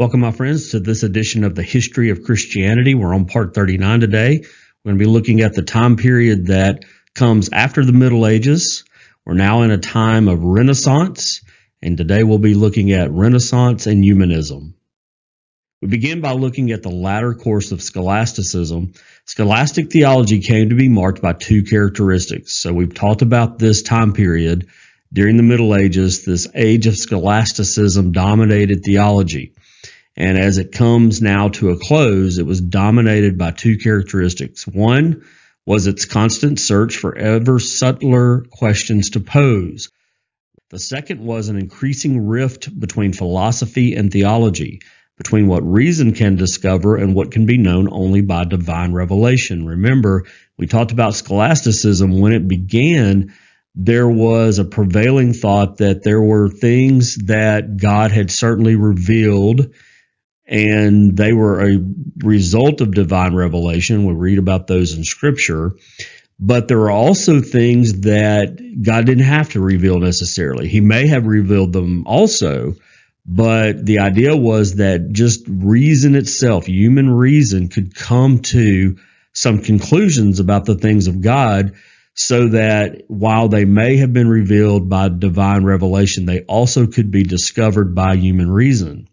Welcome, my friends, to this edition of the History of Christianity. We're on part 39 today. We're going to be looking at the time period that comes after the Middle Ages. We're now in a time of Renaissance, and today we'll be looking at Renaissance and humanism. We begin by looking at the latter course of scholasticism. Scholastic theology came to be marked by two characteristics. So we've talked about this time period during the Middle Ages. This age of scholasticism dominated theology. And as it comes now to a close, it was dominated by two characteristics. One was its constant search for ever subtler questions to pose. The second was an increasing rift between philosophy and theology, between what reason can discover and what can be known only by divine revelation. Remember, we talked about scholasticism when it began. There was a prevailing thought that there were things that God had certainly revealed and they were a result of divine revelation. We read about those in scripture. But there are also things that God didn't have to reveal necessarily. He may have revealed them also, but the idea was that just reason itself, human reason, could come to some conclusions about the things of God so that while they may have been revealed by divine revelation, they also could be discovered by human reason.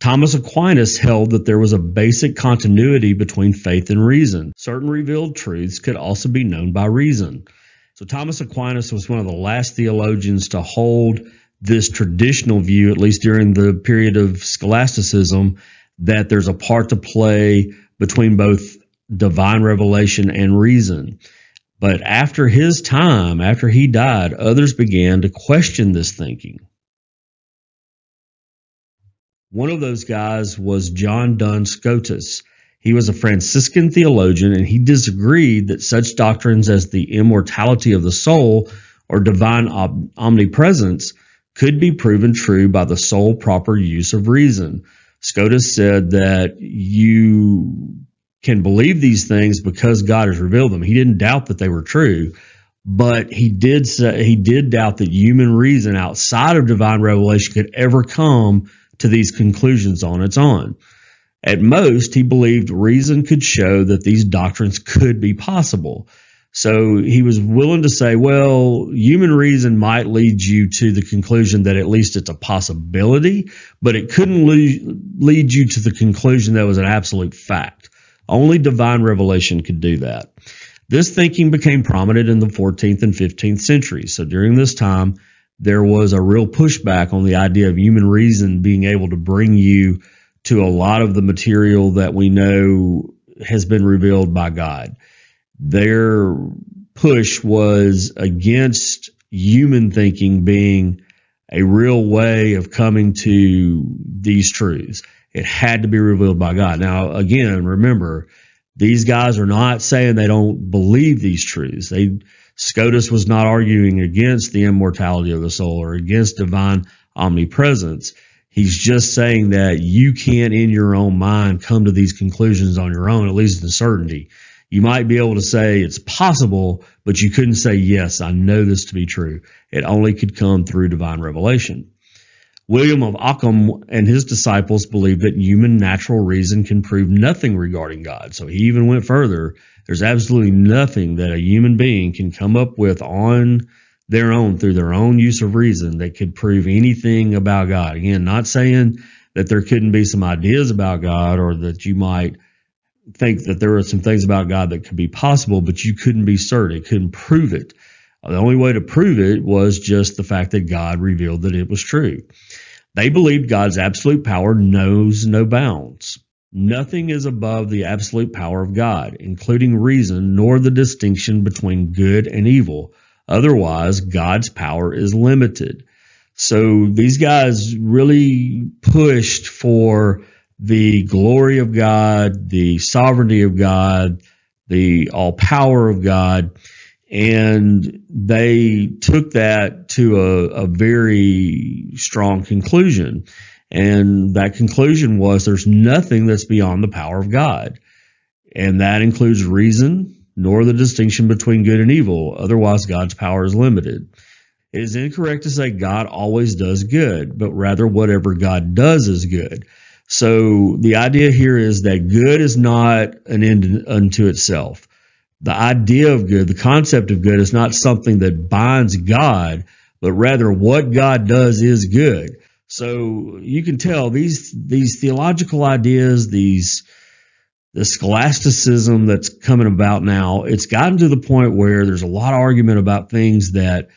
Thomas Aquinas held that there was a basic continuity between faith and reason. Certain revealed truths could also be known by reason. So Thomas Aquinas was one of the last theologians to hold this traditional view, at least during the period of scholasticism, that there's a part to play between both divine revelation and reason. But after his time, after he died, others began to question this thinking. One of those guys was John Duns Scotus. He was a Franciscan theologian and he disagreed that such doctrines as the immortality of the soul or divine omnipresence could be proven true by the sole proper use of reason. Scotus said that you can believe these things because God has revealed them. He didn't doubt that they were true, but he did say, he did doubt that human reason outside of divine revelation could ever come to these conclusions on its own. At most, he believed reason could show that these doctrines could be possible. So he was willing to say, well, human reason might lead you to the conclusion that at least it's a possibility, but it couldn't lead you to the conclusion that was an absolute fact. Only divine revelation could do that. This thinking became prominent in the 14th and 15th centuries. So during this time, there was a real pushback on the idea of human reason being able to bring you to a lot of the material that we know has been revealed by God. Their push was against human thinking being a real way of coming to these truths. It had to be revealed by God. Now, again, remember, these guys are not saying they don't believe these truths. They Scotus was not arguing against the immortality of the soul or against divine omnipresence. He's just saying that you can't, in your own mind, come to these conclusions on your own, at least in certainty. You might be able to say it's possible, but you couldn't say, yes, I know this to be true. It only could come through divine revelation. William of Ockham and his disciples believed that human natural reason can prove nothing regarding God. So he even went further there's absolutely nothing that a human being can come up with on their own through their own use of reason that could prove anything about God. Again, not saying that there couldn't be some ideas about God or that you might think that there are some things about God that could be possible, but you couldn't be certain, You couldn't prove it. The only way to prove it was just the fact that God revealed that it was true. They believed God's absolute power knows no bounds. Nothing is above the absolute power of God, including reason, nor the distinction between good and evil. Otherwise, God's power is limited. So these guys really pushed for the glory of God, the sovereignty of God, the all power of God. And they took that to a, a very strong conclusion. And that conclusion was there's nothing that's beyond the power of God. And that includes reason, nor the distinction between good and evil. Otherwise, God's power is limited. It is incorrect to say God always does good, but rather whatever God does is good. So the idea here is that good is not an end unto itself. The idea of good, the concept of good, is not something that binds God, but rather what God does is good. So you can tell these these theological ideas, these the scholasticism that's coming about now, it's gotten to the point where there's a lot of argument about things that,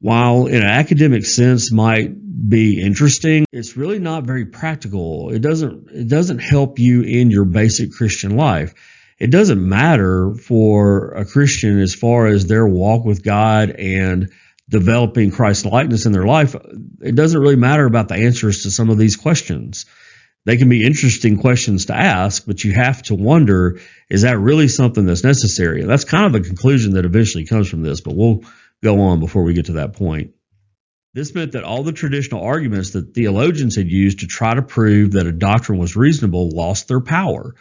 while in an academic sense might be interesting, it's really not very practical. It doesn't it doesn't help you in your basic Christian life. It doesn't matter for a Christian as far as their walk with God and developing Christ likeness in their life. It doesn't really matter about the answers to some of these questions they can be interesting questions to ask, but you have to wonder is that really something that's necessary? And that's kind of the conclusion that eventually comes from this, but we'll go on before we get to that point. This meant that all the traditional arguments that theologians had used to try to prove that a doctrine was reasonable lost their power.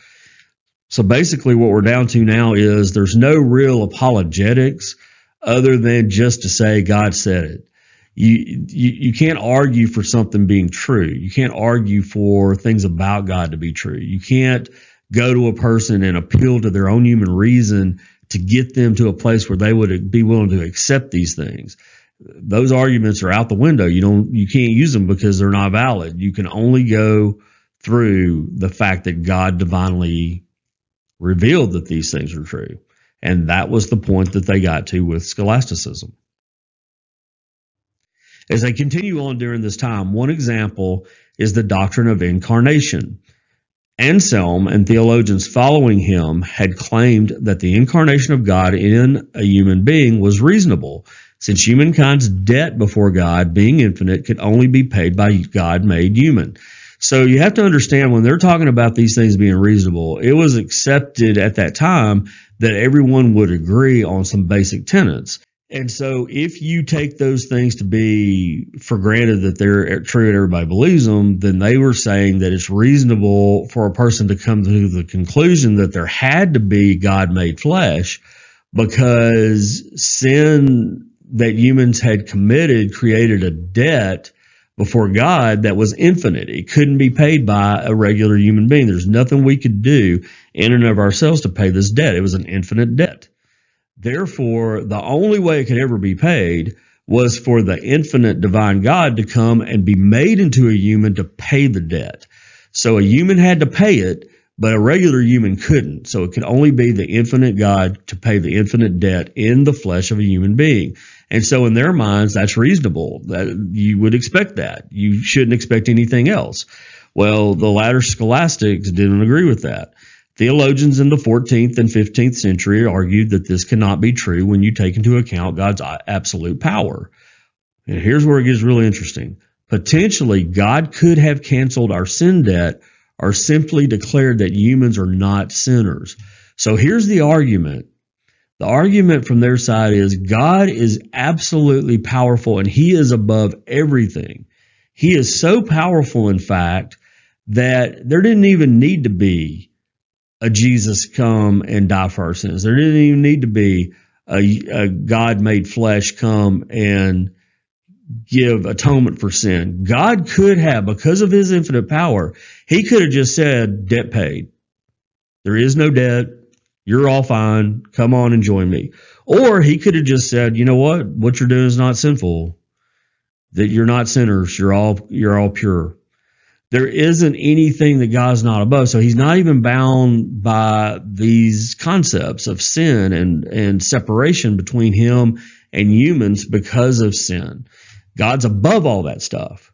So basically, what we're down to now is there's no real apologetics other than just to say God said it you, you you can't argue for something being true. You can't argue for things about God to be true. You can't go to a person and appeal to their own human reason to get them to a place where they would be willing to accept these things. Those arguments are out the window. You don't you can't use them because they're not valid. You can only go through the fact that God divinely revealed that these things are true. And that was the point that they got to with scholasticism. As they continue on during this time, one example is the doctrine of incarnation. Anselm and theologians following him had claimed that the incarnation of God in a human being was reasonable, since humankind's debt before God, being infinite, could only be paid by God made human. So you have to understand when they're talking about these things being reasonable, it was accepted at that time that everyone would agree on some basic tenets. And so, if you take those things to be for granted that they're eh, true and everybody believes them, then they were saying that it's reasonable for a person to come to the conclusion that there had to be God made flesh because sin that humans had committed created a debt before God that was infinite. It couldn't be paid by a regular human being. There's nothing we could do in and of ourselves to pay this debt. It was an infinite debt. Therefore, the only way it could ever be paid was for the infinite divine God to come and be made into a human to pay the debt. So a human had to pay it, but a regular human couldn't. So it could only be the infinite God to pay the infinite debt in the flesh of a human being. And so in their minds, that's reasonable. That you would expect that. You shouldn't expect anything else. Well, the latter scholastics didn't agree with that. Theologians in the 14th and 15th century argued that this cannot be true when you take into account God's uh, absolute power. And here's where it gets really interesting. Potentially, God could have canceled our sin debt or simply declared that humans are not sinners. So here's the argument. The argument from their side is God is absolutely powerful and he is above everything. He is so powerful, in fact, that there didn't even need to be a Jesus come and die for our sins. There didn't even need to be a, a God made flesh come and give atonement for sin. God could have, because of his infinite power, he could have just said, debt paid. There is no debt. You're all fine. Come on and join me. Or he could have just said, you know what? What you're doing is not sinful. That you're not sinners. You're all, you're all pure there isn't anything that God's not above. So he's not even bound by these concepts of sin and, and separation between him and humans because of sin. God's above all that stuff.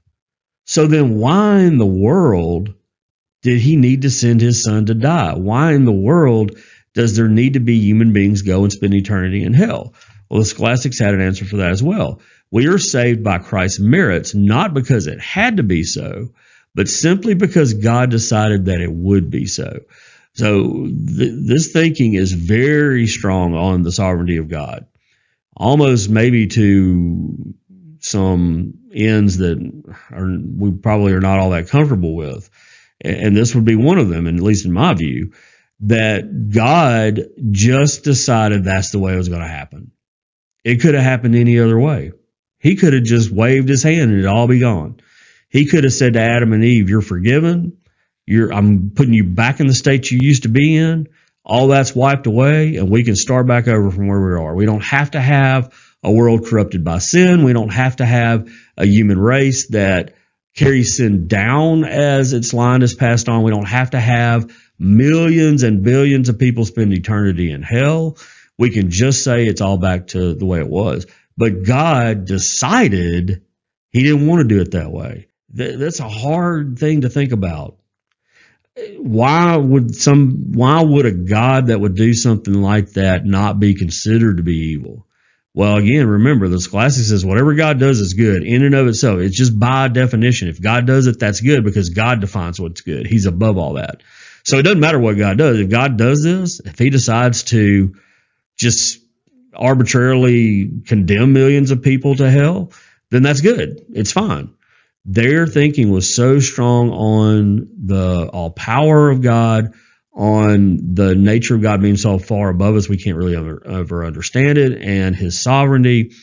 So then why in the world did he need to send his son to die? Why in the world does there need to be human beings go and spend eternity in hell? Well, the scholastics had an answer for that as well. We are saved by Christ's merits, not because it had to be so, but simply because God decided that it would be so. So th- this thinking is very strong on the sovereignty of God, almost maybe to some ends that are, we probably are not all that comfortable with. And this would be one of them, and at least in my view, that God just decided that's the way it was going to happen. It could have happened any other way. He could have just waved his hand and it'd all be gone. He could have said to Adam and Eve, You're forgiven. You're, I'm putting you back in the state you used to be in. All that's wiped away, and we can start back over from where we are. We don't have to have a world corrupted by sin. We don't have to have a human race that carries sin down as its line is passed on. We don't have to have millions and billions of people spend eternity in hell. We can just say it's all back to the way it was. But God decided he didn't want to do it that way. That's a hard thing to think about. Why would some why would a God that would do something like that not be considered to be evil? Well, again, remember the Scholastic says whatever God does is good in and of itself. It's just by definition. If God does it, that's good because God defines what's good. He's above all that. So it doesn't matter what God does. If God does this, if He decides to just arbitrarily condemn millions of people to hell, then that's good. It's fine. Their thinking was so strong on the all power of God, on the nature of God being so far above us, we can't really ever, ever understand it, and His sovereignty,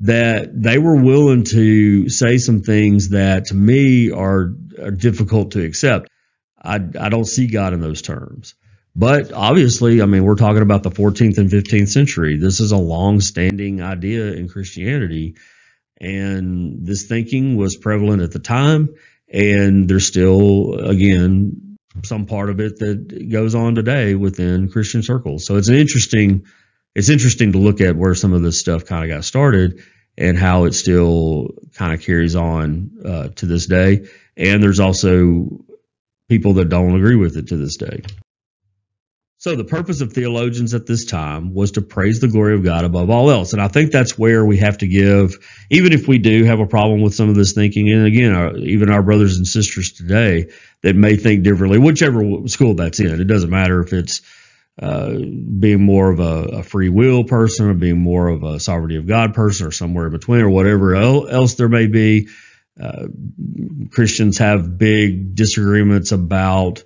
that they were willing to say some things that to me are, are difficult to accept. I, I don't see God in those terms. But obviously, I mean, we're talking about the 14th and 15th century. This is a long standing idea in Christianity. And this thinking was prevalent at the time. And there's still, again, some part of it that goes on today within Christian circles. So it's an interesting, it's interesting to look at where some of this stuff kind of got started and how it still kind of carries on uh, to this day. And there's also people that don't agree with it to this day. So the purpose of theologians at this time was to praise the glory of God above all else. And I think that's where we have to give, even if we do have a problem with some of this thinking, and again, our, even our brothers and sisters today that may think differently, whichever school that's in, it doesn't matter if it's uh, being more of a, a, free will person or being more of a sovereignty of God person or somewhere in between or whatever else there may be. Uh, Christians have big disagreements about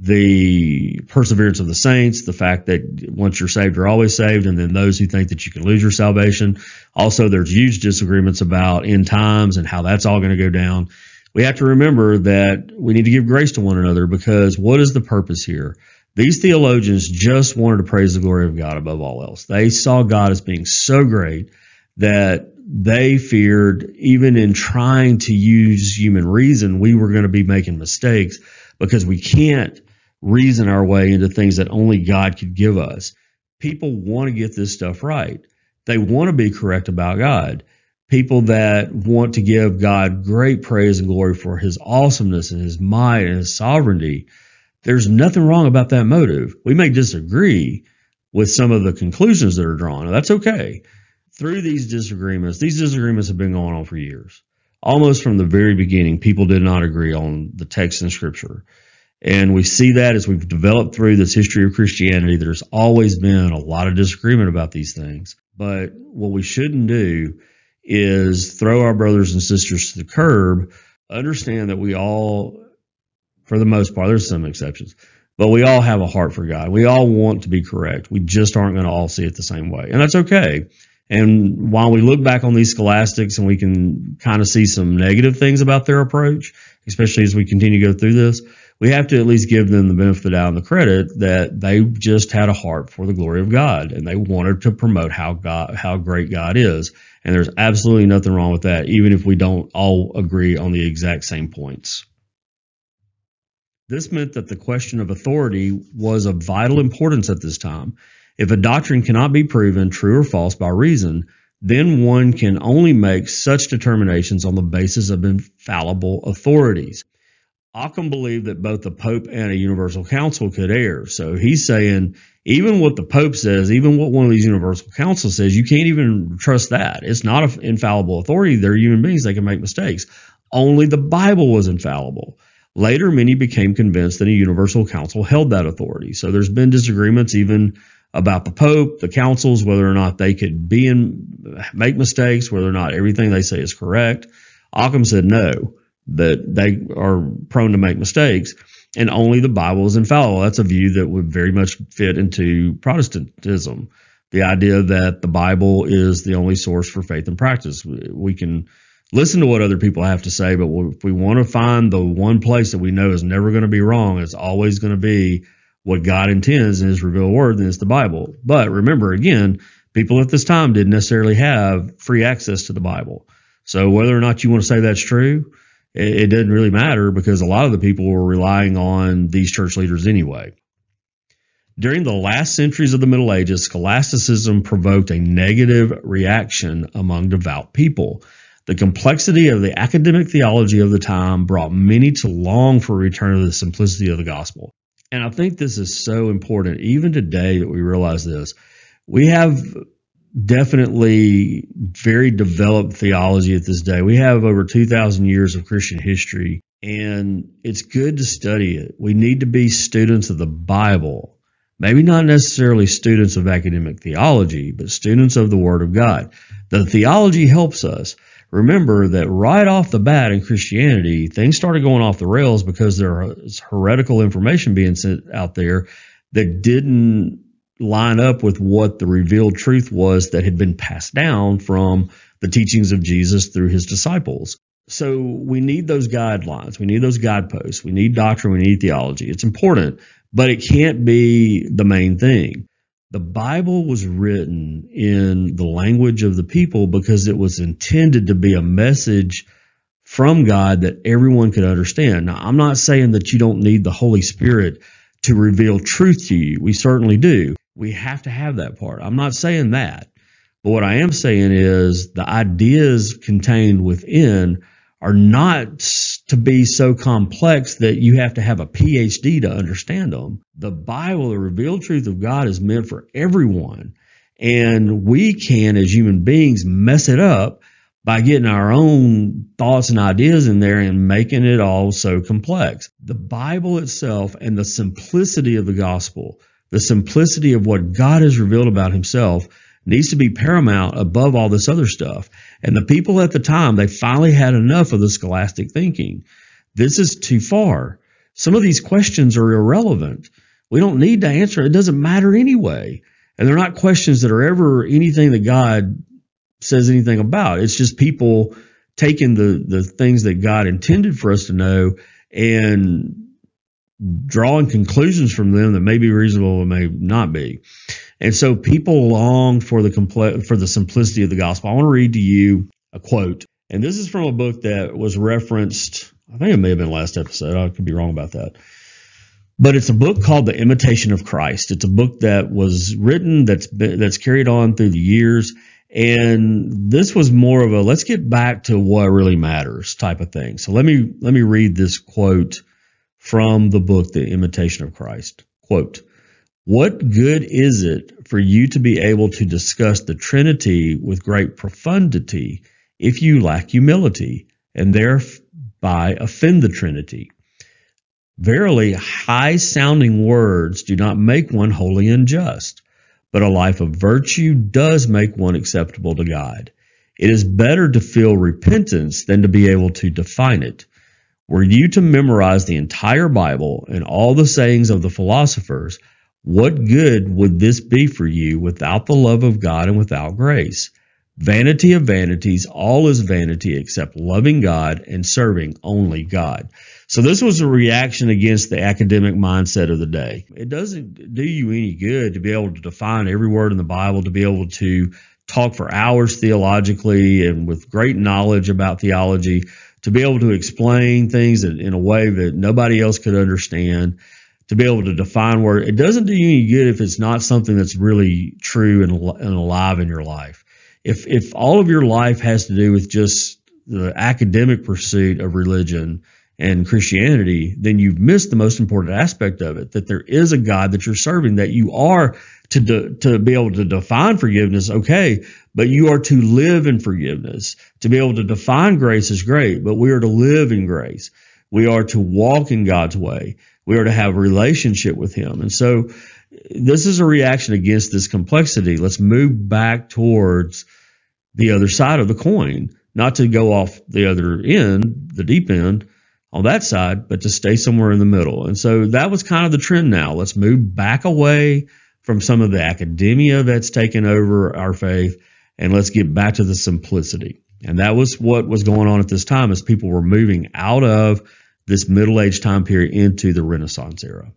the perseverance of the saints, the fact that once you're saved, you're always saved, and then those who think that you can lose your salvation. Also, there's huge disagreements about end times and how that's all going to go down. We have to remember that we need to give grace to one another because what is the purpose here? These theologians just wanted to praise the glory of God above all else. They saw God as being so great that they feared, even in trying to use human reason, we were going to be making mistakes because we can't reason our way into things that only God could give us. People want to get this stuff right. They want to be correct about God. People that want to give God great praise and glory for his awesomeness and his might and his sovereignty. There's nothing wrong about that motive. We may disagree with some of the conclusions that are drawn. That's okay. Through these disagreements, these disagreements have been going on for years. Almost from the very beginning, people did not agree on the text in Scripture. And we see that as we've developed through this history of Christianity, there's always been a lot of disagreement about these things. But what we shouldn't do is throw our brothers and sisters to the curb. Understand that we all, for the most part, there's some exceptions, but we all have a heart for God. We all want to be correct. We just aren't going to all see it the same way. And that's okay. And while we look back on these scholastics and we can kind of see some negative things about their approach, especially as we continue to go through this, we have to at least give them the benefit of the doubt and the credit that they just had a heart for the glory of God and they wanted to promote how God, how great God is. And there's absolutely nothing wrong with that, even if we don't all agree on the exact same points. This meant that the question of authority was of vital importance at this time. If a doctrine cannot be proven true or false by reason, then one can only make such determinations on the basis of infallible authorities. Occam believed that both the Pope and a Universal Council could err. So he's saying even what the Pope says, even what one of these Universal Councils says, you can't even trust that. It's not an infallible authority. They're human beings. They can make mistakes. Only the Bible was infallible. Later, many became convinced that a Universal Council held that authority. So there's been disagreements even about the Pope, the councils, whether or not they could be in, make mistakes, whether or not everything they say is correct. Occam said no that they are prone to make mistakes and only the Bible is infallible. That's a view that would very much fit into Protestantism. The idea that the Bible is the only source for faith and practice. We can listen to what other people have to say, but if we want to find the one place that we know is never going to be wrong, it's always going to be what God intends in His revealed word, then it's the Bible. But remember, again, people at this time didn't necessarily have free access to the Bible. So whether or not you want to say that's true, it, it doesn't really matter because a lot of the people were relying on these church leaders anyway. During the last centuries of the Middle Ages, scholasticism provoked a negative reaction among devout people. The complexity of the academic theology of the time brought many to long for a return to the simplicity of the gospel. And I think this is so important, even today, that we realize this. We have definitely very developed theology at this day. We have over 2,000 years of Christian history, and it's good to study it. We need to be students of the Bible, maybe not necessarily students of academic theology, but students of the Word of God. The theology helps us remember that right off the bat in Christianity, things started going off the rails because there was heretical information being sent out there that didn't line up with what the revealed truth was that had been passed down from the teachings of Jesus through his disciples. So we need those guidelines. We need those guideposts. We need doctrine. We need theology. It's important, but it can't be the main thing. The Bible was written in the language of the people because it was intended to be a message from God that everyone could understand. Now, I'm not saying that you don't need the Holy Spirit to reveal truth to you. We certainly do. We have to have that part. I'm not saying that. But what I am saying is the ideas contained within are not to be so complex that you have to have a PhD to understand them. The Bible, the revealed truth of God, is meant for everyone. And we can, as human beings, mess it up by getting our own thoughts and ideas in there and making it all so complex. The Bible itself and the simplicity of the gospel, the simplicity of what God has revealed about himself, needs to be paramount above all this other stuff. And the people at the time, they finally had enough of the scholastic thinking. This is too far. Some of these questions are irrelevant. We don't need to answer. It doesn't matter anyway. And they're not questions that are ever anything that God says anything about. It's just people taking the, the things that God intended for us to know and drawing conclusions from them that may be reasonable and may not be. And so people long for the compl- for the simplicity of the gospel. I want to read to you a quote, and this is from a book that was referenced. I think it may have been last episode. I could be wrong about that. But it's a book called The Imitation of Christ. It's a book that was written that's been, that's carried on through the years, and this was more of a let's get back to what really matters type of thing. So let me let me read this quote from the book The Imitation of Christ. Quote what good is it for you to be able to discuss the Trinity with great profundity if you lack humility and thereby offend the Trinity? Verily, high sounding words do not make one holy and just, but a life of virtue does make one acceptable to God. It is better to feel repentance than to be able to define it. Were you to memorize the entire Bible and all the sayings of the philosophers, what good would this be for you without the love of God and without grace? Vanity of vanities, all is vanity except loving God and serving only God. So this was a reaction against the academic mindset of the day. It doesn't do you any good to be able to define every word in the Bible, to be able to talk for hours theologically and with great knowledge about theology, to be able to explain things in a way that nobody else could understand to be able to define where it doesn't do you any good if it's not something that's really true and, and alive in your life. If if all of your life has to do with just the academic pursuit of religion and Christianity, then you've missed the most important aspect of it. That there is a God that you're serving. That you are to de, to be able to define forgiveness, okay, but you are to live in forgiveness. To be able to define grace is great, but we are to live in grace. We are to walk in God's way. We are to have a relationship with Him. And so this is a reaction against this complexity. Let's move back towards the other side of the coin, not to go off the other end, the deep end on that side, but to stay somewhere in the middle. And so that was kind of the trend now. Let's move back away from some of the academia that's taken over our faith and let's get back to the simplicity. And that was what was going on at this time as people were moving out of this Middle Age time period into the Renaissance era.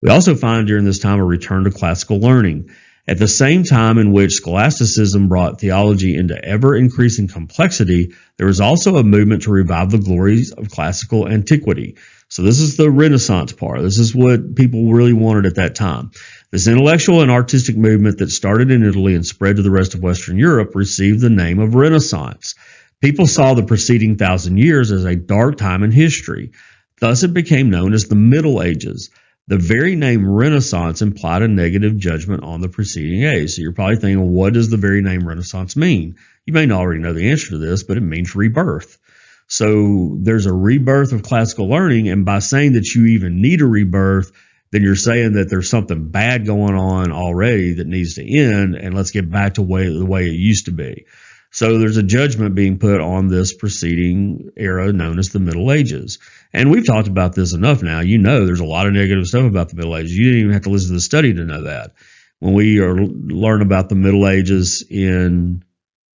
We also find during this time a return to classical learning. At the same time in which scholasticism brought theology into ever increasing complexity, there was also a movement to revive the glories of classical antiquity. So this is the Renaissance part. This is what people really wanted at that time. This intellectual and artistic movement that started in Italy and spread to the rest of Western Europe received the name of Renaissance. People saw the preceding thousand years as a dark time in history. Thus it became known as the Middle Ages. The very name Renaissance implied a negative judgment on the preceding age. So you're probably thinking, what does the very name Renaissance mean? You may not already know the answer to this, but it means rebirth. So there's a rebirth of classical learning. And by saying that you even need a rebirth, then you're saying that there's something bad going on already that needs to end. And let's get back to way, the way it used to be. So there's a judgment being put on this preceding era known as the Middle Ages. And we've talked about this enough now. You know, there's a lot of negative stuff about the Middle Ages. You didn't even have to listen to the study to know that. When we are learn about the Middle Ages in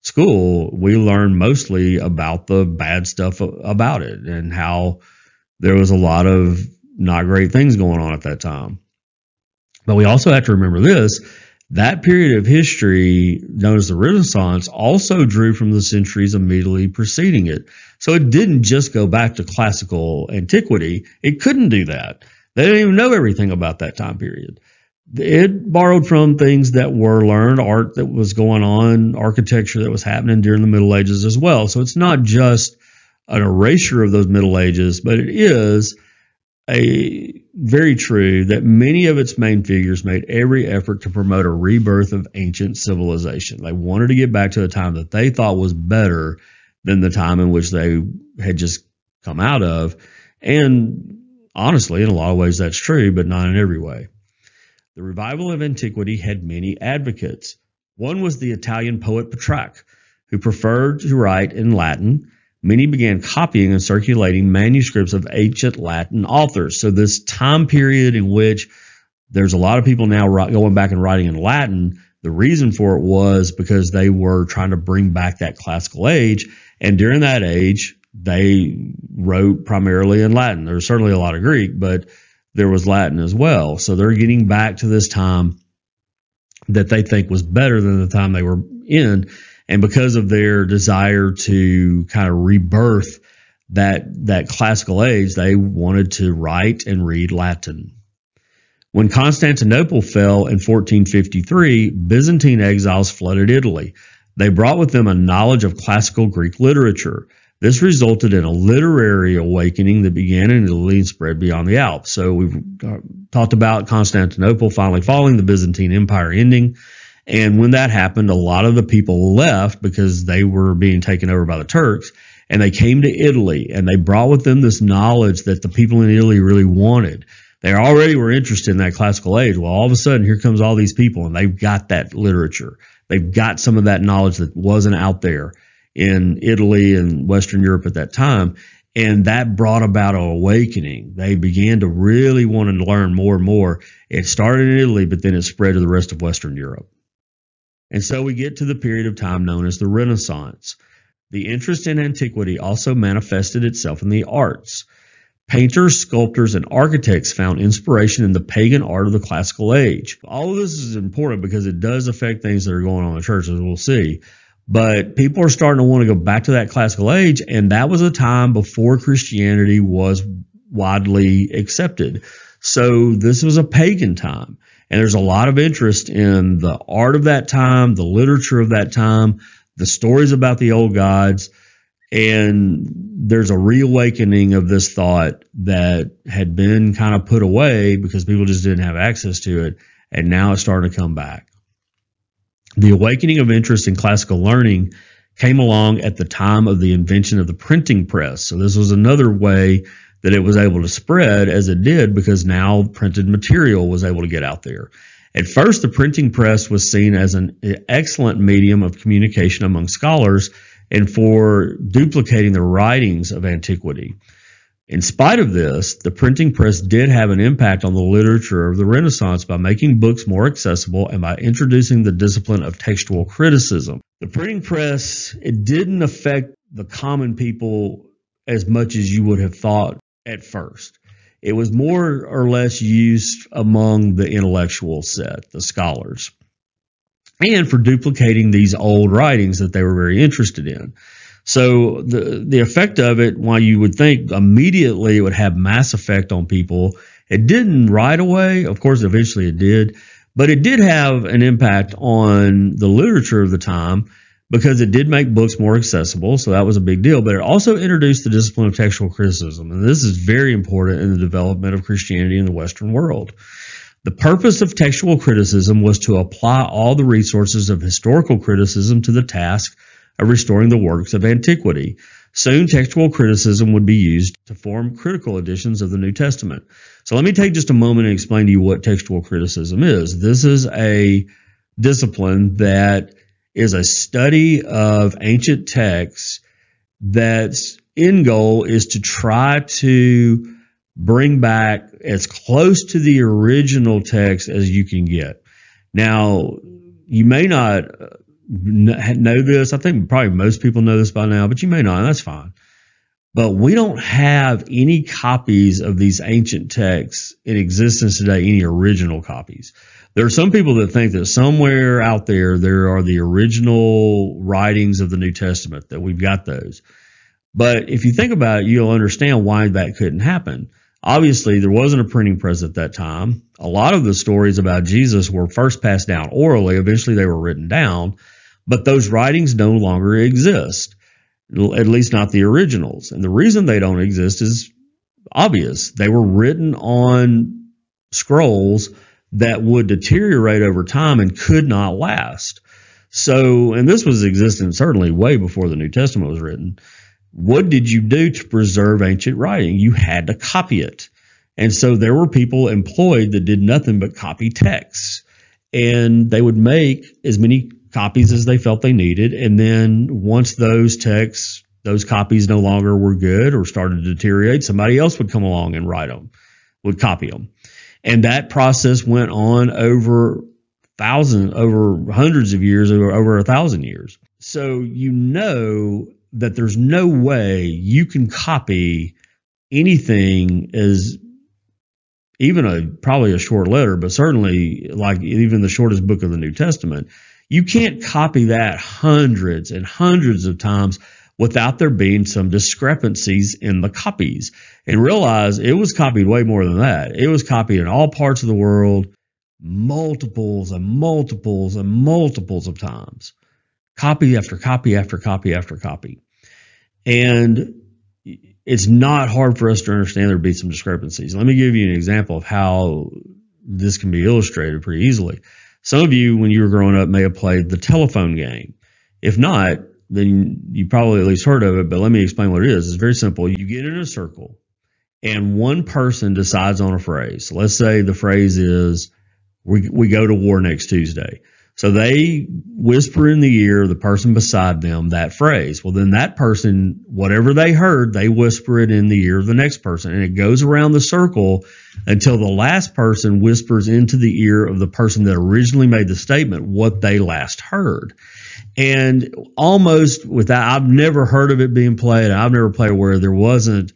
school, we learn mostly about the bad stuff about it and how there was a lot of not great things going on at that time. But we also have to remember this that period of history, known as the Renaissance, also drew from the centuries immediately preceding it. So it didn't just go back to classical antiquity. It couldn't do that. They didn't even know everything about that time period. It borrowed from things that were learned, art that was going on, architecture that was happening during the Middle Ages as well. So it's not just an erasure of those Middle Ages, but it is a very true that many of its main figures made every effort to promote a rebirth of ancient civilization. They wanted to get back to a time that they thought was better than the time in which they had just come out of. And honestly, in a lot of ways, that's true, but not in every way. The revival of antiquity had many advocates. One was the Italian poet Petrarch, who preferred to write in Latin many began copying and circulating manuscripts of ancient Latin authors. So, this time period in which there's a lot of people now going back and writing in Latin, the reason for it was because they were trying to bring back that classical age. And during that age, they wrote primarily in Latin. There was certainly a lot of Greek, but there was Latin as well. So they're getting back to this time that they think was better than the time they were in. And because of their desire to kind of rebirth that, that classical age, they wanted to write and read Latin. When Constantinople fell in 1453, Byzantine exiles flooded Italy. They brought with them a knowledge of classical Greek literature. This resulted in a literary awakening that began in Italy and spread beyond the Alps. So we've uh, talked about Constantinople finally falling, the Byzantine Empire ending. And when that happened, a lot of the people left because they were being taken over by the Turks and they came to Italy and they brought with them this knowledge that the people in Italy really wanted. They already were interested in that classical age. Well, all of a sudden, here comes all these people and they've got that literature. They've got some of that knowledge that wasn't out there in Italy and Western Europe at that time. And that brought about an awakening. They began to really want to learn more and more. It started in Italy, but then it spread to the rest of Western Europe. And so we get to the period of time known as the Renaissance. The interest in antiquity also manifested itself in the arts. Painters, sculptors, and architects found inspiration in the pagan art of the classical age. All of this is important because it does affect things that are going on in the church, as we'll see. But people are starting to want to go back to that classical age, and that was a time before Christianity was widely accepted. So this was a pagan time. And there's a lot of interest in the art of that time, the literature of that time, the stories about the old gods. And there's a reawakening of this thought that had been kind of put away because people just didn't have access to it. And now it's starting to come back. The awakening of interest in classical learning came along at the time of the invention of the printing press. So this was another way that it was able to spread as it did because now printed material was able to get out there. At first, the printing press was seen as an excellent medium of communication among scholars and for duplicating the writings of antiquity. In spite of this, the printing press did have an impact on the literature of the Renaissance by making books more accessible and by introducing the discipline of textual criticism. The printing press, it didn't affect the common people as much as you would have thought at first. It was more or less used among the intellectual set, the scholars, and for duplicating these old writings that they were very interested in. So the the effect of it, while you would think immediately it would have mass effect on people, it didn't right away. Of course, eventually it did, but it did have an impact on the literature of the time because it did make books more accessible. So that was a big deal. But it also introduced the discipline of textual criticism. And this is very important in the development of Christianity in the Western world. The purpose of textual criticism was to apply all the resources of historical criticism to the task of restoring the works of antiquity. Soon, textual criticism would be used to form critical editions of the New Testament. So let me take just a moment and explain to you what textual criticism is. This is a discipline that is a study of ancient texts that's end goal is to try to bring back as close to the original text as you can get. Now, you may not uh, know this. I think probably most people know this by now, but you may not. That's fine. But we don't have any copies of these ancient texts in existence today, any original copies. There are some people that think that somewhere out there there are the original writings of the New Testament, that we've got those. But if you think about it, you'll understand why that couldn't happen. Obviously, there wasn't a printing press at that time. A lot of the stories about Jesus were first passed down orally, eventually, they were written down, but those writings no longer exist, at least not the originals. And the reason they don't exist is obvious. They were written on scrolls that would deteriorate over time and could not last. So, and this was existent certainly way before the New Testament was written. What did you do to preserve ancient writing? You had to copy it. And so there were people employed that did nothing but copy texts. And they would make as many copies as they felt they needed. And then once those texts, those copies no longer were good or started to deteriorate, somebody else would come along and write them, would copy them. And that process went on over thousands, over hundreds of years, over, over a thousand years. So you know that there's no way you can copy anything as even a probably a short letter, but certainly like even the shortest book of the New Testament, you can't copy that hundreds and hundreds of times without there being some discrepancies in the copies. And realize it was copied way more than that. It was copied in all parts of the world, multiples and multiples and multiples of times. Copy after copy after copy after copy. And it's not hard for us to understand there'd be some discrepancies. Let me give you an example of how this can be illustrated pretty easily. Some of you, when you were growing up, may have played the telephone game. If not, then you probably at least heard of it, but let me explain what it is. It's very simple. You get in a circle and one person decides on a phrase. Let's say the phrase is, we, we go to war next Tuesday. So they whisper in the ear of the person beside them that phrase. Well, then that person, whatever they heard, they whisper it in the ear of the next person. And it goes around the circle until the last person whispers into the ear of the person that originally made the statement what they last heard and almost without I've never heard of it being played. I've never played where there wasn't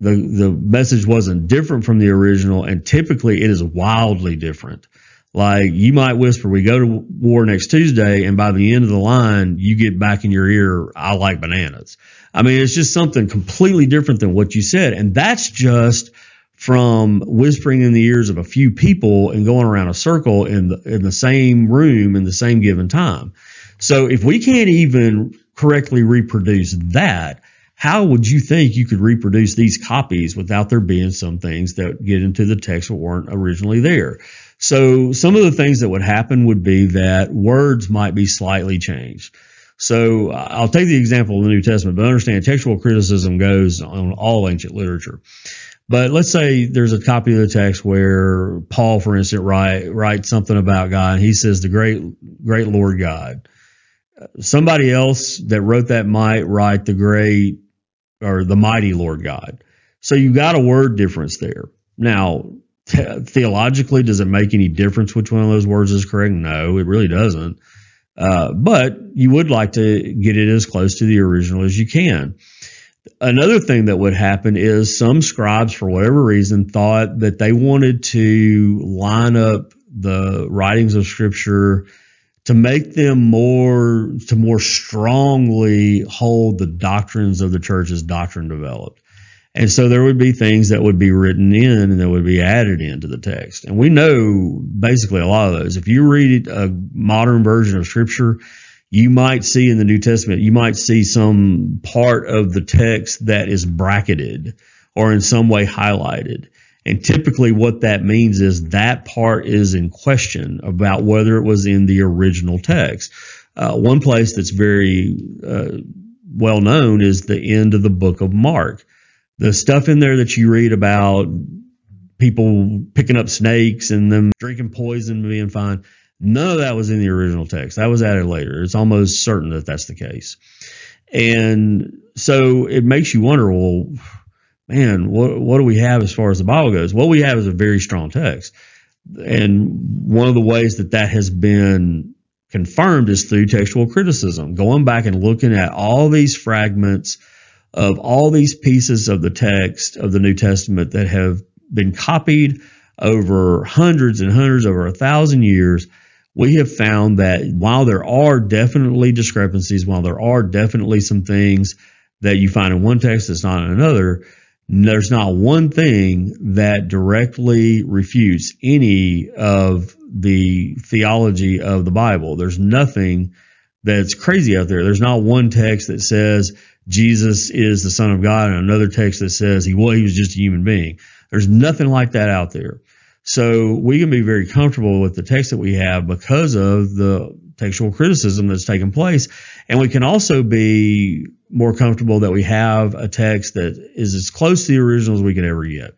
the the message wasn't different from the original, and typically it is wildly different. Like you might whisper, "We go to war next Tuesday," and by the end of the line, you get back in your ear, "I like bananas." I mean, it's just something completely different than what you said, and that's just from whispering in the ears of a few people and going around a circle in the in the same room in the same given time. So if we can't even correctly reproduce that, how would you think you could reproduce these copies without there being some things that get into the text that weren't originally there? So some of the things that would happen would be that words might be slightly changed. So I'll take the example of the New Testament, but understand textual criticism goes on all ancient literature. But let's say there's a copy of the text where Paul, for instance, write, writes something about God, and he says, "The great, great Lord God." Somebody else that wrote that might write the great or the mighty Lord God. So you got a word difference there. Now, theologically, does it make any difference which one of those words is correct? No, it really doesn't. Uh, but you would like to get it as close to the original as you can. Another thing that would happen is some scribes, for whatever reason, thought that they wanted to line up the writings of Scripture to make them more to more strongly hold the doctrines of the church as doctrine developed. And so there would be things that would be written in and that would be added into the text. And we know basically a lot of those. If you read a modern version of scripture, you might see in the New Testament, you might see some part of the text that is bracketed or in some way highlighted. And typically, what that means is that part is in question about whether it was in the original text. Uh, one place that's very uh, well known is the end of the book of Mark the stuff in there that you read about people picking up snakes and them drinking poison and being fine, none of that was in the original text. That was added later. It's almost certain that that's the case. And so it makes you wonder, well, man, what, what do we have as far as the Bible goes? What we have is a very strong text. And one of the ways that that has been confirmed is through textual criticism, going back and looking at all these fragments of all these pieces of the text of the New Testament that have been copied over hundreds and hundreds, over a thousand years, we have found that while there are definitely discrepancies, while there are definitely some things that you find in one text that's not in another, there's not one thing that directly refutes any of the theology of the Bible. There's nothing that's crazy out there. There's not one text that says Jesus is the Son of God, and another text that says he well, he was just a human being. There's nothing like that out there. So we can be very comfortable with the text that we have because of the textual criticism that's taken place. And we can also be more comfortable that we have a text that is as close to the original as we could ever get.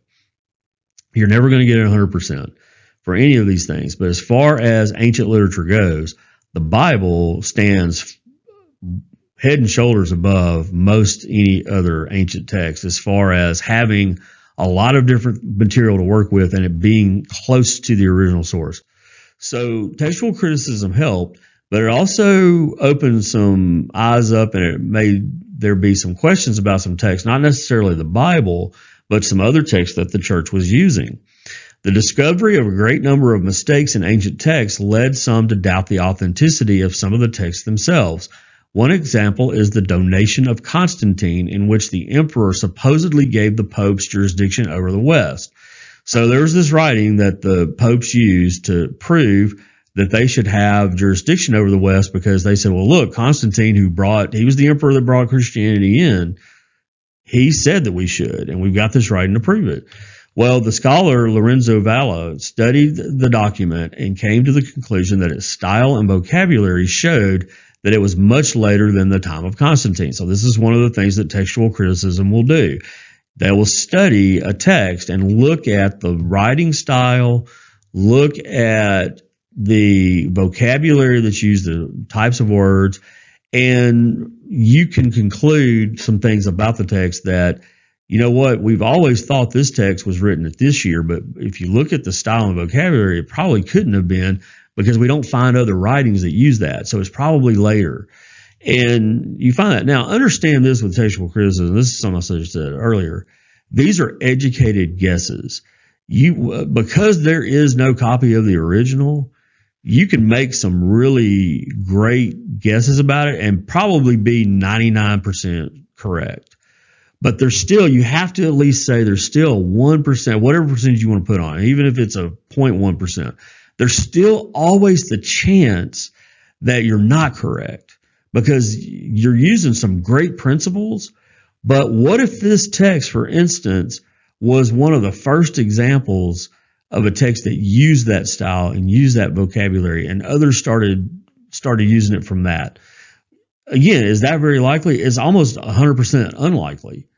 You're never going to get it 100% for any of these things. But as far as ancient literature goes, the Bible stands head and shoulders above most any other ancient text as far as having a lot of different material to work with and it being close to the original source. So textual criticism helped, but it also opened some eyes up and it made there be some questions about some text, not necessarily the Bible, but some other texts that the church was using. The discovery of a great number of mistakes in ancient texts led some to doubt the authenticity of some of the texts themselves. One example is the donation of Constantine, in which the emperor supposedly gave the popes jurisdiction over the West. So there was this writing that the popes used to prove that they should have jurisdiction over the West because they said, well, look, Constantine, who brought, he was the emperor that brought Christianity in, he said that we should, and we've got this writing to prove it. Well, the scholar Lorenzo Valla studied the document and came to the conclusion that its style and vocabulary showed that it was much later than the time of Constantine. So this is one of the things that textual criticism will do. They will study a text and look at the writing style, look at the vocabulary that's used, the types of words, and you can conclude some things about the text that, you know what, we've always thought this text was written at this year, but if you look at the style and vocabulary, it probably couldn't have been because we don't find other writings that use that. So it's probably later. And you find that. Now, understand this with textual criticism. This is something I said earlier. These are educated guesses. You, because there is no copy of the original, you can make some really great guesses about it and probably be 99% correct. But there's still, you have to at least say there's still 1%, whatever percentage you want to put on even if it's a 0.1% there's still always the chance that you're not correct because you're using some great principles. But what if this text, for instance, was one of the first examples of a text that used that style and used that vocabulary and others started started using it from that? Again, is that very likely? It's almost 100% unlikely.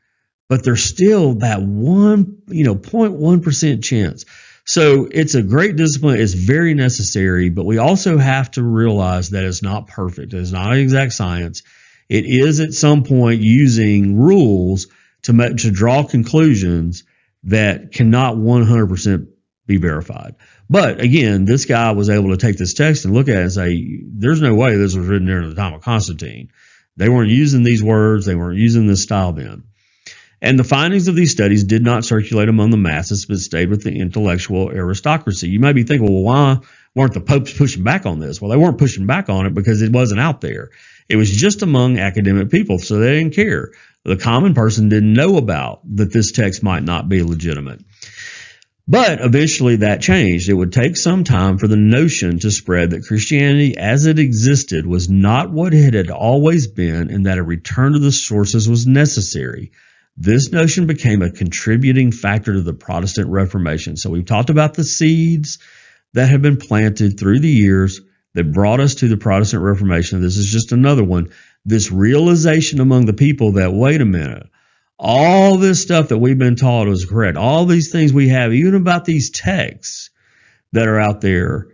But there's still that one, you know, 0.1% chance. So it's a great discipline. It's very necessary, but we also have to realize that it's not perfect. It's not an exact science. It is at some point using rules to to draw conclusions that cannot 100% be verified. But again, this guy was able to take this text and look at it and say, there's no way this was written during the time of Constantine. They weren't using these words, they weren't using this style then. And the findings of these studies did not circulate among the masses, but stayed with the intellectual aristocracy. You might be thinking, well, why weren't the popes pushing back on this? Well, they weren't pushing back on it because it wasn't out there. It was just among academic people, so they didn't care. The common person didn't know about that this text might not be legitimate. But eventually that changed. It would take some time for the notion to spread that Christianity as it existed was not what it had always been and that a return to the sources was necessary. This notion became a contributing factor to the Protestant Reformation. So we've talked about the seeds that have been planted through the years that brought us to the Protestant Reformation. This is just another one. This realization among the people that, wait a minute, all this stuff that we've been taught is correct. All these things we have, even about these texts that are out there,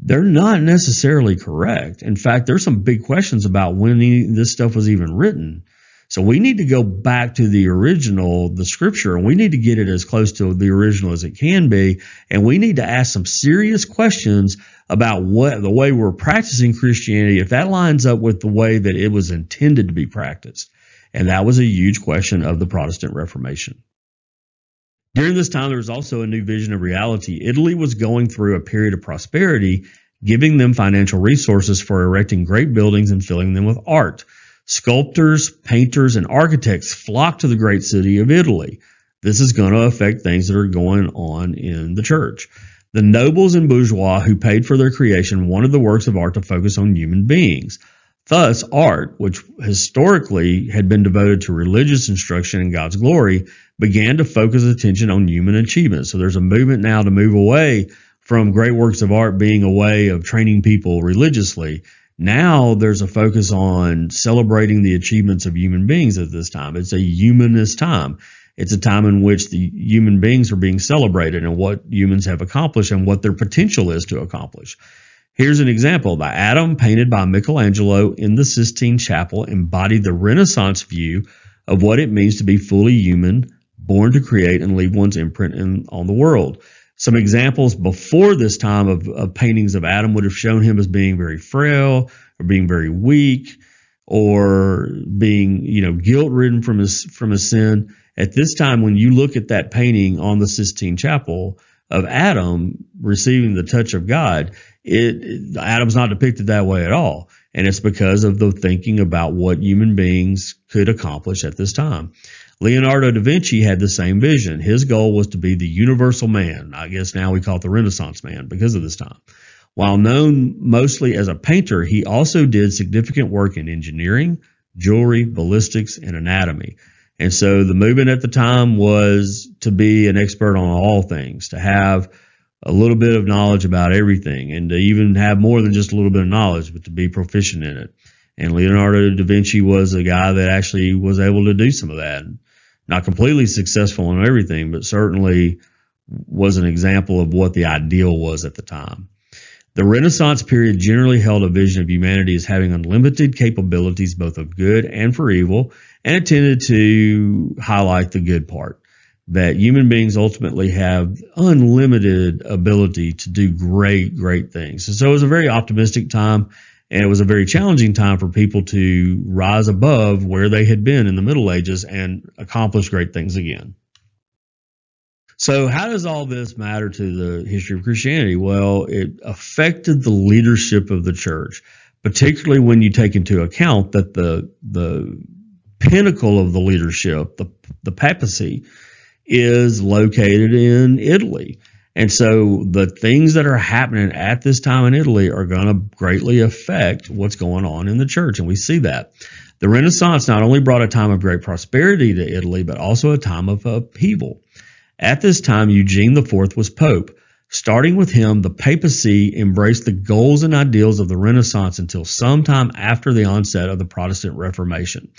they're not necessarily correct. In fact, there's some big questions about when this stuff was even written. So we need to go back to the original, the scripture, and we need to get it as close to the original as it can be. And we need to ask some serious questions about what the way we're practicing Christianity, if that lines up with the way that it was intended to be practiced. And that was a huge question of the Protestant Reformation. During this time, there was also a new vision of reality. Italy was going through a period of prosperity, giving them financial resources for erecting great buildings and filling them with art. Sculptors, painters, and architects flocked to the great city of Italy. This is going to affect things that are going on in the church. The nobles and bourgeois who paid for their creation wanted the works of art to focus on human beings. Thus, art, which historically had been devoted to religious instruction and God's glory, began to focus attention on human achievement. So there's a movement now to move away from great works of art being a way of training people religiously. Now there's a focus on celebrating the achievements of human beings at this time. It's a humanist time. It's a time in which the human beings are being celebrated and what humans have accomplished and what their potential is to accomplish. Here's an example. The Adam painted by Michelangelo in the Sistine Chapel embodied the Renaissance view of what it means to be fully human, born to create and leave one's imprint in, on the world. Some examples before this time of, of paintings of Adam would have shown him as being very frail or being very weak or being, you know, guilt ridden from his from his sin. At this time, when you look at that painting on the Sistine Chapel of Adam receiving the touch of God, it Adam's not depicted that way at all. And it's because of the thinking about what human beings could accomplish at this time. Leonardo da Vinci had the same vision. His goal was to be the universal man. I guess now we call it the Renaissance man because of this time. While known mostly as a painter, he also did significant work in engineering, jewelry, ballistics, and anatomy. And so the movement at the time was to be an expert on all things, to have a little bit of knowledge about everything, and to even have more than just a little bit of knowledge, but to be proficient in it. And Leonardo da Vinci was a guy that actually was able to do some of that. Not completely successful in everything, but certainly was an example of what the ideal was at the time. The Renaissance period generally held a vision of humanity as having unlimited capabilities, both of good and for evil, and it tended to highlight the good part that human beings ultimately have unlimited ability to do great, great things. And so it was a very optimistic time and it was a very challenging time for people to rise above where they had been in the Middle Ages and accomplish great things again. So, how does all this matter to the history of Christianity? Well, it affected the leadership of the church, particularly when you take into account that the the pinnacle of the leadership, the, the papacy, is located in Italy. And so the things that are happening at this time in Italy are going to greatly affect what's going on in the church. And we see that. The Renaissance not only brought a time of great prosperity to Italy, but also a time of upheaval. At this time, Eugene IV was Pope. Starting with him, the papacy embraced the goals and ideals of the Renaissance until sometime after the onset of the Protestant Reformation.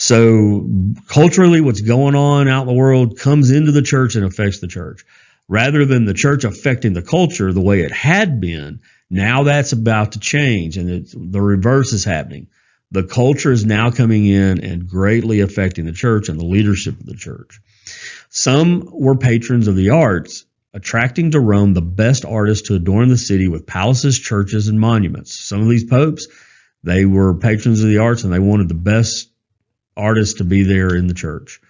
So culturally, what's going on out in the world comes into the church and affects the church. Rather than the church affecting the culture the way it had been, now that's about to change and the reverse is happening. The culture is now coming in and greatly affecting the church and the leadership of the church. Some were patrons of the arts attracting to Rome the best artists to adorn the city with palaces, churches, and monuments. Some of these popes, they were patrons of the arts and they wanted the best artists to be there in the church.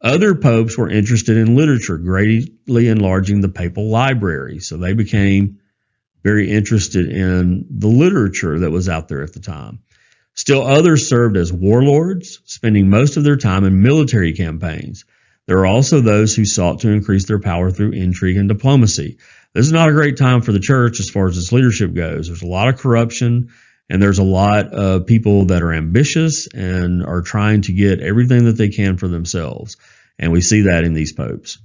Other popes were interested in literature, greatly enlarging the papal library. So they became very interested in the literature that was out there at the time. Still, others served as warlords, spending most of their time in military campaigns. There are also those who sought to increase their power through intrigue and diplomacy. This is not a great time for the church as far as its leadership goes. There's a lot of corruption, and there's a lot of people that are ambitious and are trying to get everything that they can for themselves. And we see that in these popes.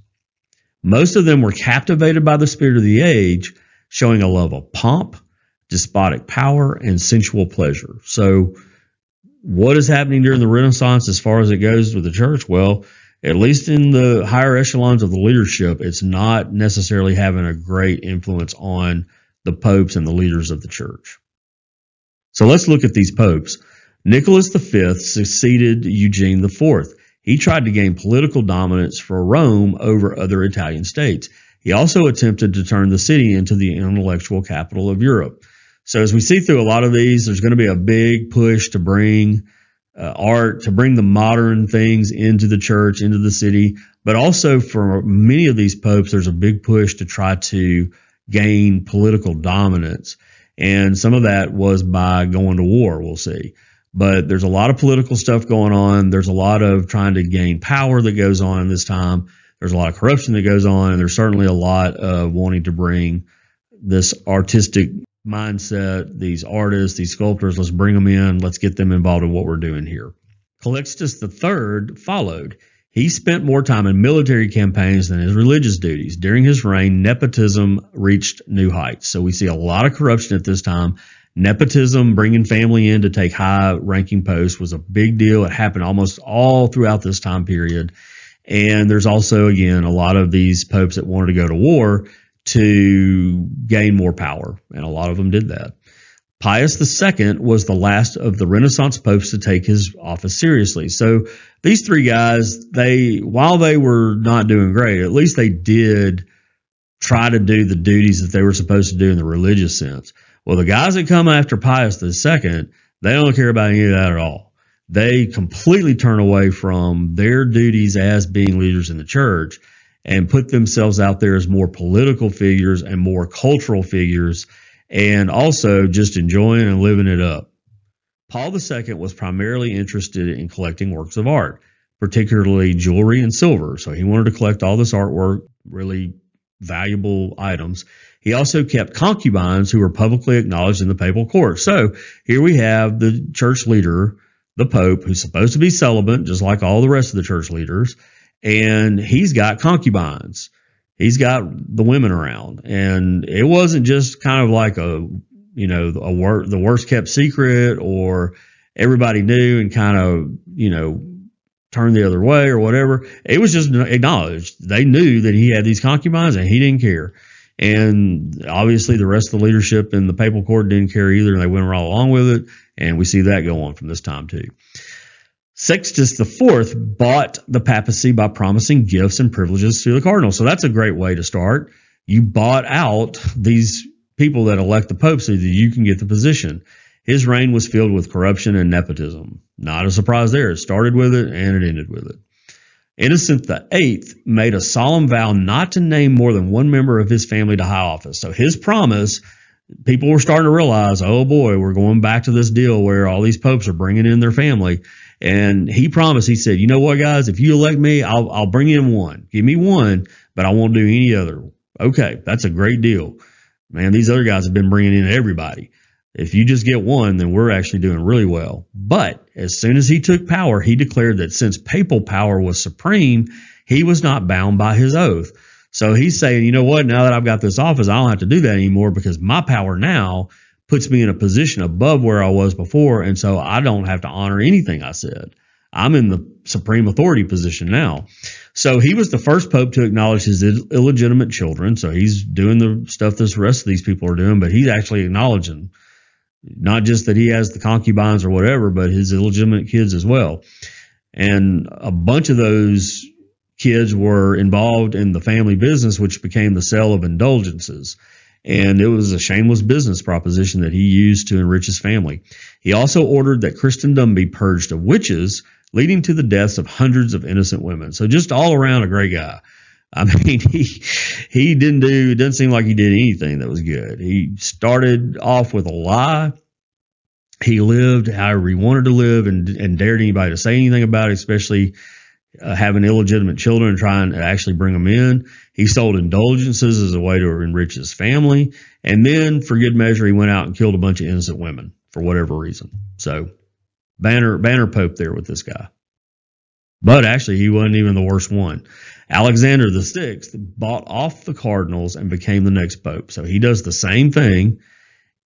Most of them were captivated by the spirit of the age, showing a love of pomp, despotic power, and sensual pleasure. So, what is happening during the Renaissance as far as it goes with the church? Well, at least in the higher echelons of the leadership, it's not necessarily having a great influence on the popes and the leaders of the church. So let's look at these popes. Nicholas V succeeded Eugene IV. He tried to gain political dominance for Rome over other Italian states. He also attempted to turn the city into the intellectual capital of Europe. So as we see through a lot of these, there's going to be a big push to bring uh, art, to bring the modern things into the church, into the city. But also for many of these popes, there's a big push to try to gain political dominance. And some of that was by going to war, we'll see. But there's a lot of political stuff going on. There's a lot of trying to gain power that goes on in this time. There's a lot of corruption that goes on. And there's certainly a lot of wanting to bring this artistic mindset, these artists, these sculptors, let's bring them in, let's get them involved in what we're doing here. Calixtus III followed. He spent more time in military campaigns than his religious duties. During his reign, nepotism reached new heights. So we see a lot of corruption at this time. Nepotism, bringing family in to take high ranking posts, was a big deal. It happened almost all throughout this time period. And there's also, again, a lot of these popes that wanted to go to war to gain more power, and a lot of them did that. Pius II was the last of the Renaissance popes to take his office seriously. So these three guys, they while they were not doing great, at least they did try to do the duties that they were supposed to do in the religious sense. Well, the guys that come after Pius II, they don't care about any of that at all. They completely turn away from their duties as being leaders in the church and put themselves out there as more political figures and more cultural figures and also just enjoying and living it up. Paul II was primarily interested in collecting works of art, particularly jewelry and silver. So he wanted to collect all this artwork, really valuable items. He also kept concubines who were publicly acknowledged in the papal court. So here we have the church leader, the Pope, who's supposed to be celibate, just like all the rest of the church leaders and he's got concubines. He's got the women around, and it wasn't just kind of like a you know a wor- the worst kept secret or everybody knew and kind of you know turned the other way or whatever. It was just acknowledged. They knew that he had these concubines and he didn't care. And obviously, the rest of the leadership in the papal court didn't care either, and they went right along with it. And we see that go on from this time too. Sixtus IV bought the papacy by promising gifts and privileges to the cardinal. So that's a great way to start. You bought out these people that elect the pope so that you can get the position. His reign was filled with corruption and nepotism. Not a surprise there. It started with it and it ended with it. Innocent VIII made a solemn vow not to name more than one member of his family to high office. So his promise, people were starting to realize, oh boy, we're going back to this deal where all these popes are bringing in their family. And he promised, he said, you know what, guys, if you elect me, I'll, I'll bring in one. Give me one, but I won't do any other. Okay, that's a great deal. Man, these other guys have been bringing in everybody. If you just get one, then we're actually doing really well. But as soon as he took power, he declared that since papal power was supreme, he was not bound by his oath. So he's saying, you know what, now that I've got this office, I don't have to do that anymore because my power now puts me in a position above where I was before. And so I don't have to honor anything I said. I'm in the supreme authority position now. So he was the first pope to acknowledge his Ill- illegitimate children. So he's doing the stuff this rest of these people are doing, but he's actually acknowledging not just that he has the concubines or whatever, but his illegitimate kids as well. And a bunch of those kids were involved in the family business, which became the sale of indulgences. And it was a shameless business proposition that he used to enrich his family. He also ordered that Christendom be purged of witches, leading to the deaths of hundreds of innocent women. So just all around a great guy. I mean, he he didn't do. It doesn't seem like he did anything that was good. He started off with a lie. He lived however he wanted to live, and and dared anybody to say anything about it, especially uh, having illegitimate children and trying to actually bring them in. He sold indulgences as a way to enrich his family, and then for good measure, he went out and killed a bunch of innocent women for whatever reason. So, banner banner pope there with this guy. But actually, he wasn't even the worst one. Alexander the Sixth bought off the cardinals and became the next pope. So he does the same thing.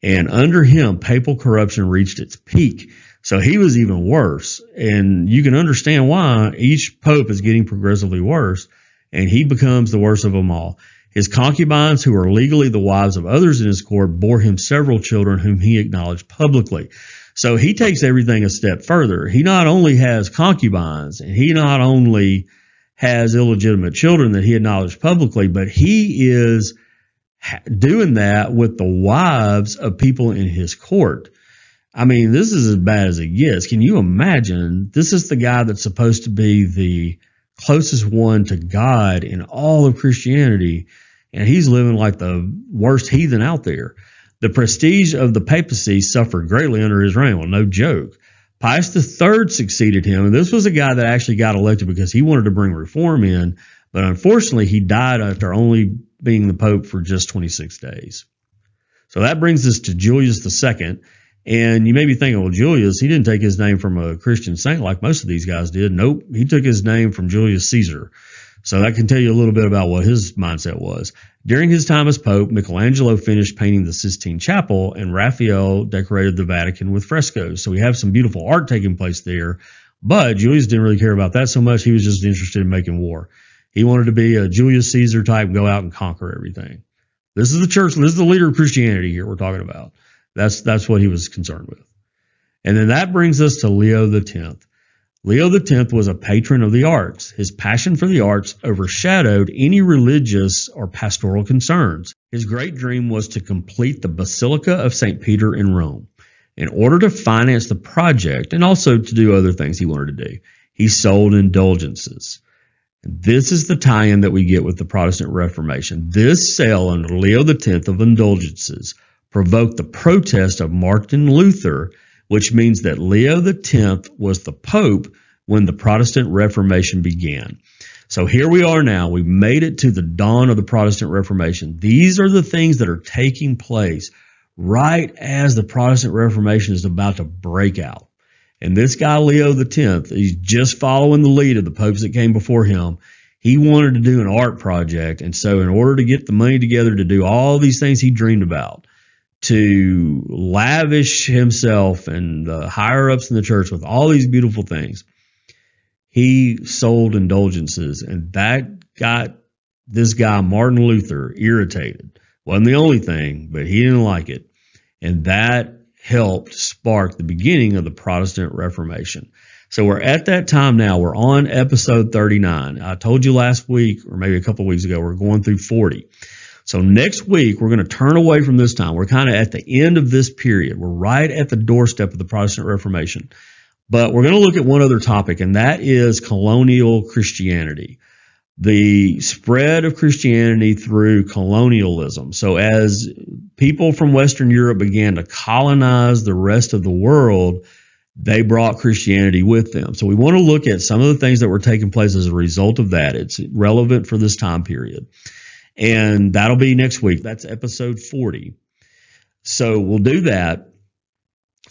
And under him, papal corruption reached its peak. So he was even worse. And you can understand why each pope is getting progressively worse. And he becomes the worst of them all. His concubines, who are legally the wives of others in his court, bore him several children whom he acknowledged publicly. So he takes everything a step further. He not only has concubines, and he not only has illegitimate children that he acknowledged publicly, but he is doing that with the wives of people in his court. I mean, this is as bad as it gets. Can you imagine? This is the guy that's supposed to be the closest one to God in all of Christianity, and he's living like the worst heathen out there. The prestige of the papacy suffered greatly under his reign. Well, no joke. Pius III succeeded him, and this was a guy that actually got elected because he wanted to bring reform in, but unfortunately, he died after only being the pope for just 26 days. So that brings us to Julius II. And you may be thinking, well, Julius, he didn't take his name from a Christian saint like most of these guys did. Nope, he took his name from Julius Caesar. So that can tell you a little bit about what his mindset was. During his time as Pope, Michelangelo finished painting the Sistine Chapel and Raphael decorated the Vatican with frescoes. So we have some beautiful art taking place there. But Julius didn't really care about that so much. He was just interested in making war. He wanted to be a Julius Caesar type, go out and conquer everything. This is the church. This is the leader of Christianity here we're talking about. That's that's what he was concerned with. And then that brings us to Leo the Tenth. Leo X was a patron of the arts. His passion for the arts overshadowed any religious or pastoral concerns. His great dream was to complete the Basilica of St. Peter in Rome. In order to finance the project and also to do other things he wanted to do, he sold indulgences. This is the tie in that we get with the Protestant Reformation. This sale under Leo X of indulgences provoked the protest of Martin Luther which means that Leo X was the Pope when the Protestant Reformation began. So here we are now. We've made it to the dawn of the Protestant Reformation. These are the things that are taking place right as the Protestant Reformation is about to break out. And this guy, Leo X, he's just following the lead of the popes that came before him. He wanted to do an art project. And so, in order to get the money together to do all these things he dreamed about, to lavish himself and the higher ups in the church with all these beautiful things, he sold indulgences, and that got this guy, Martin Luther, irritated. Wasn't the only thing, but he didn't like it. And that helped spark the beginning of the Protestant Reformation. So we're at that time now. We're on episode 39. I told you last week, or maybe a couple weeks ago, we're going through 40. So next week, we're going to turn away from this time. We're kind of at the end of this period. We're right at the doorstep of the Protestant Reformation. But we're going to look at one other topic, and that is colonial Christianity. The spread of Christianity through colonialism. So, as people from Western Europe began to colonize the rest of the world, they brought Christianity with them. So, we want to look at some of the things that were taking place as a result of that. It's relevant for this time period and that'll be next week. That's episode 40. So we'll do that.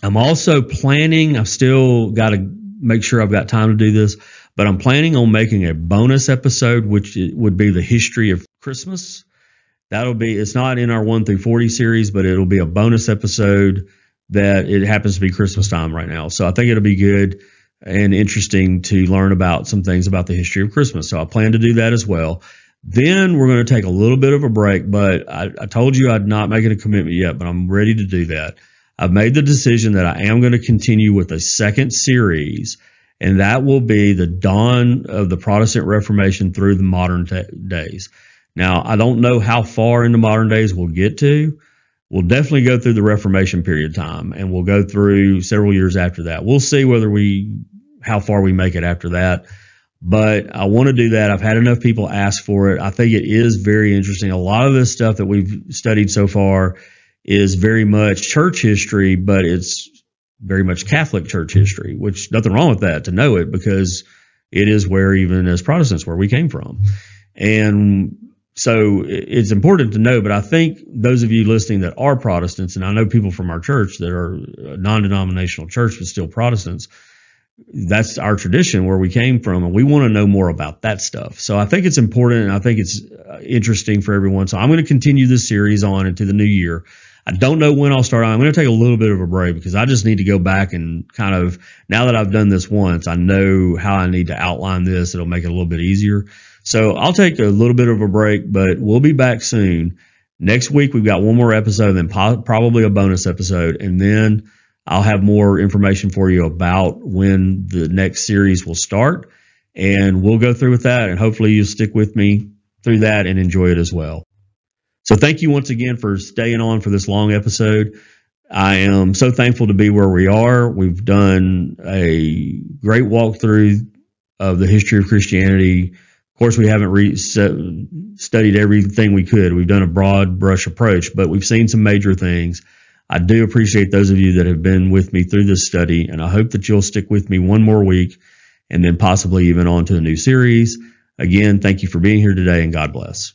I'm also planning, I've still got to make sure I've got time to do this, but I'm planning on making a bonus episode, which would be the history of Christmas. That'll be, it's not in our 1 through 40 series, but it'll be a bonus episode that it happens to be Christmas time right now. So I think it'll be good and interesting to learn about some things about the history of Christmas. So I plan to do that as well. Then we're going to take a little bit of a break, but I, I told you I'd not making a commitment yet, but I'm ready to do that. I've made the decision that I am going to continue with a second series, and that will be the dawn of the Protestant Reformation through the modern t- days. Now, I don't know how far into modern days we'll get to. We'll definitely go through the Reformation period time, and we'll go through several years after that. We'll see whether we how far we make it after that. But I want to do that. I've had enough people ask for it. I think it is very interesting. A lot of this stuff that we've studied so far is very much church history, but it's very much Catholic church history, which nothing wrong with that to know it because it is where even as Protestants where we came from. And so it's important to know, but I think those of you listening that are Protestants, and I know people from our church that are non-denominational church but still Protestants, that's our tradition where we came from, and we want to know more about that stuff. So I think it's important, and I think it's uh, interesting for everyone. So I'm going to continue this series on into the new year. I don't know when I'll start. I'm going to take a little bit of a break because I just need to go back and kind of now that I've done this once, I know how I need to outline this. It'll make it a little bit easier. So I'll take a little bit of a break, but we'll be back soon. Next week we've got one more episode, then po- probably a bonus episode, and then I'll have more information for you about when the next series will start, and we'll go through with that. And hopefully you'll stick with me through that and enjoy it as well. So thank you once again for staying on for this long episode. I am so thankful to be where we are. We've done a great walkthrough of the history of Christianity. Of course, we haven't re- studied everything we could. We've done a broad brush approach, but we've seen some major things. I do appreciate those of you that have been with me through this study, and I hope that you'll stick with me one more week and then possibly even on to a new series. Again, thank you for being here today, and God bless.